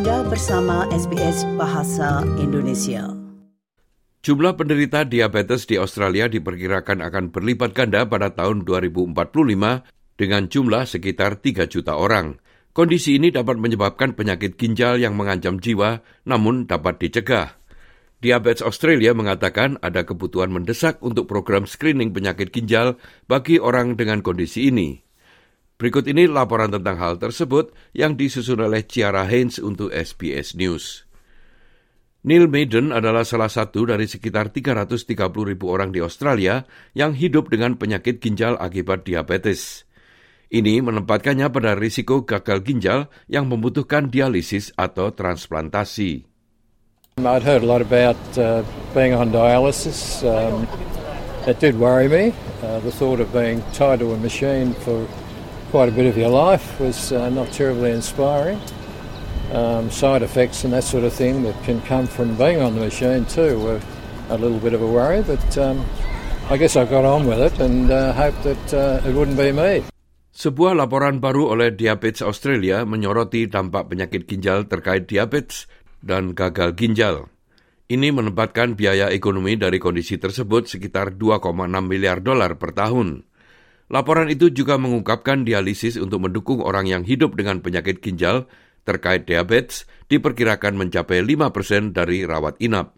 Anda bersama SBS Bahasa Indonesia. Jumlah penderita diabetes di Australia diperkirakan akan berlipat ganda pada tahun 2045 dengan jumlah sekitar 3 juta orang. Kondisi ini dapat menyebabkan penyakit ginjal yang mengancam jiwa, namun dapat dicegah. Diabetes Australia mengatakan ada kebutuhan mendesak untuk program screening penyakit ginjal bagi orang dengan kondisi ini. Berikut ini laporan tentang hal tersebut yang disusun oleh Ciara Haynes untuk SBS News. Neil Maiden adalah salah satu dari sekitar 330 ribu orang di Australia yang hidup dengan penyakit ginjal akibat diabetes. Ini menempatkannya pada risiko gagal ginjal yang membutuhkan dialisis atau transplantasi. I'd heard a lot about uh, being on dialysis. Um, it did worry me. Uh, the thought of being tied to a machine for quite a bit of your life was uh, not terribly inspiring. Um, side effects and that sort of thing that can come from being on the machine too were a little bit of a worry, but um, I guess I got on with it and uh, hoped that uh, it wouldn't be me. Sebuah laporan baru oleh Diabetes Australia menyoroti dampak penyakit ginjal terkait diabetes dan gagal ginjal. Ini menempatkan biaya ekonomi dari kondisi tersebut sekitar 2,6 miliar dolar per tahun. Laporan itu juga mengungkapkan dialisis untuk mendukung orang yang hidup dengan penyakit ginjal terkait diabetes diperkirakan mencapai 5% dari rawat inap.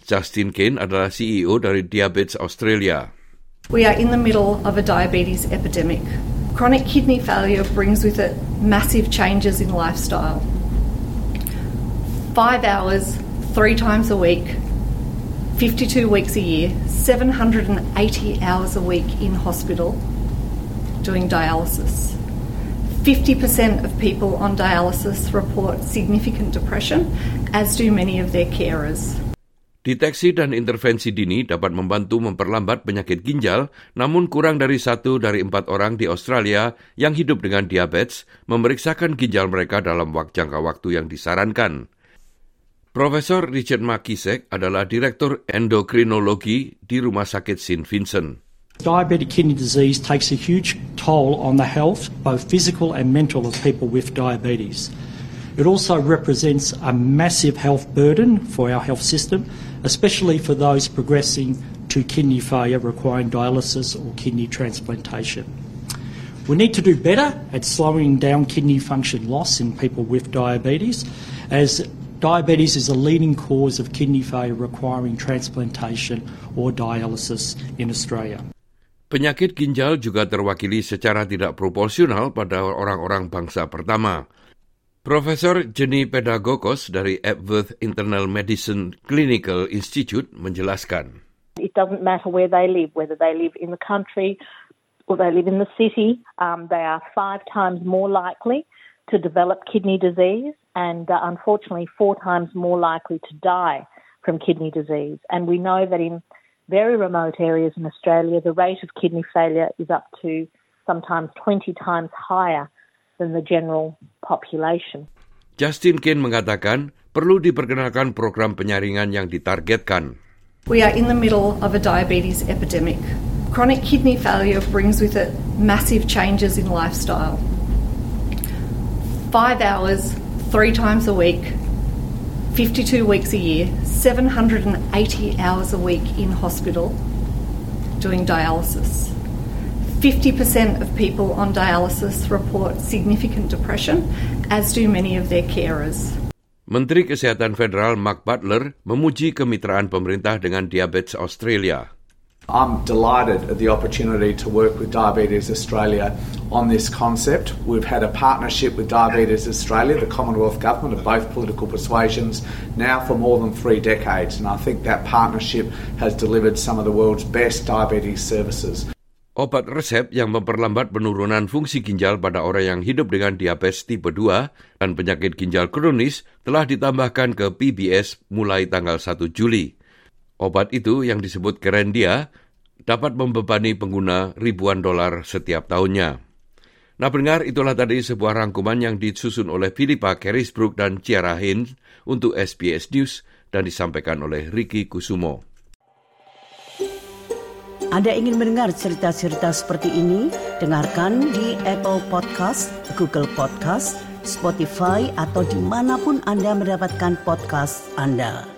Justin Kane adalah CEO dari Diabetes Australia. We are in the middle of a diabetes epidemic. Chronic kidney failure brings with it massive changes in lifestyle. Five hours, three times a week, 52 weeks a year, 780 hours a week in hospital doing dialysis. 50% of people on dialysis report significant depression, as do many of their carers. Deteksi dan intervensi dini dapat membantu memperlambat penyakit ginjal, namun kurang dari satu dari empat orang di Australia yang hidup dengan diabetes memeriksakan ginjal mereka dalam jangka waktu yang disarankan. Profesor Richard Makisek adalah Direktur Endokrinologi di Rumah Sakit St. Vincent. Diabetic kidney disease takes a huge toll on the health, both physical and mental, of people with diabetes. It also represents a massive health burden for our health system, especially for those progressing to kidney failure requiring dialysis or kidney transplantation. We need to do better at slowing down kidney function loss in people with diabetes, as diabetes is a leading cause of kidney failure requiring transplantation or dialysis in Australia. Penyakit ginjal juga terwakili secara tidak proporsional pada orang-orang bangsa pertama. Profesor Jenny Pedagogos dari Epworth Internal Medicine Clinical Institute menjelaskan. It doesn't matter where they live, whether they live in the country or they live in the city, um, they are five times more likely to develop kidney disease and uh, unfortunately four times more likely to die from kidney disease. And we know that in very remote areas in Australia, the rate of kidney failure is up to sometimes 20 times higher than the general population. Justin Kane mengatakan perlu diperkenalkan program penyaringan yang ditargetkan. We are in the middle of a diabetes epidemic. Chronic kidney failure brings with it massive changes in lifestyle. Five hours, three times a week, 52 weeks a year, 780 hours a week in hospital doing dialysis. 50% of people on dialysis report significant depression, as do many of their carers. Menteri Kesehatan Federal Mark Butler memuji kemitraan pemerintah dengan Diabetes Australia. I'm delighted at the opportunity to work with Diabetes Australia on this concept. We've had a partnership with Diabetes Australia, the Commonwealth Government of both political persuasions, now for more than three decades, and I think that partnership has delivered some of the world's best diabetes services. Obat resep yang memperlambat penurunan fungsi ginjal pada orang yang hidup dengan diabetes tipe 2 dan penyakit ginjal kronis telah ditambahkan ke PBS mulai tanggal 1 Juli. Obat itu yang disebut Kerendia dapat membebani pengguna ribuan dolar setiap tahunnya. Nah pendengar, itulah tadi sebuah rangkuman yang disusun oleh Philippa Carisbrook dan Ciara Haynes untuk SBS News dan disampaikan oleh Ricky Kusumo. Anda ingin mendengar cerita-cerita seperti ini? Dengarkan di Apple Podcast, Google Podcast, Spotify, atau di mana pun Anda mendapatkan podcast Anda.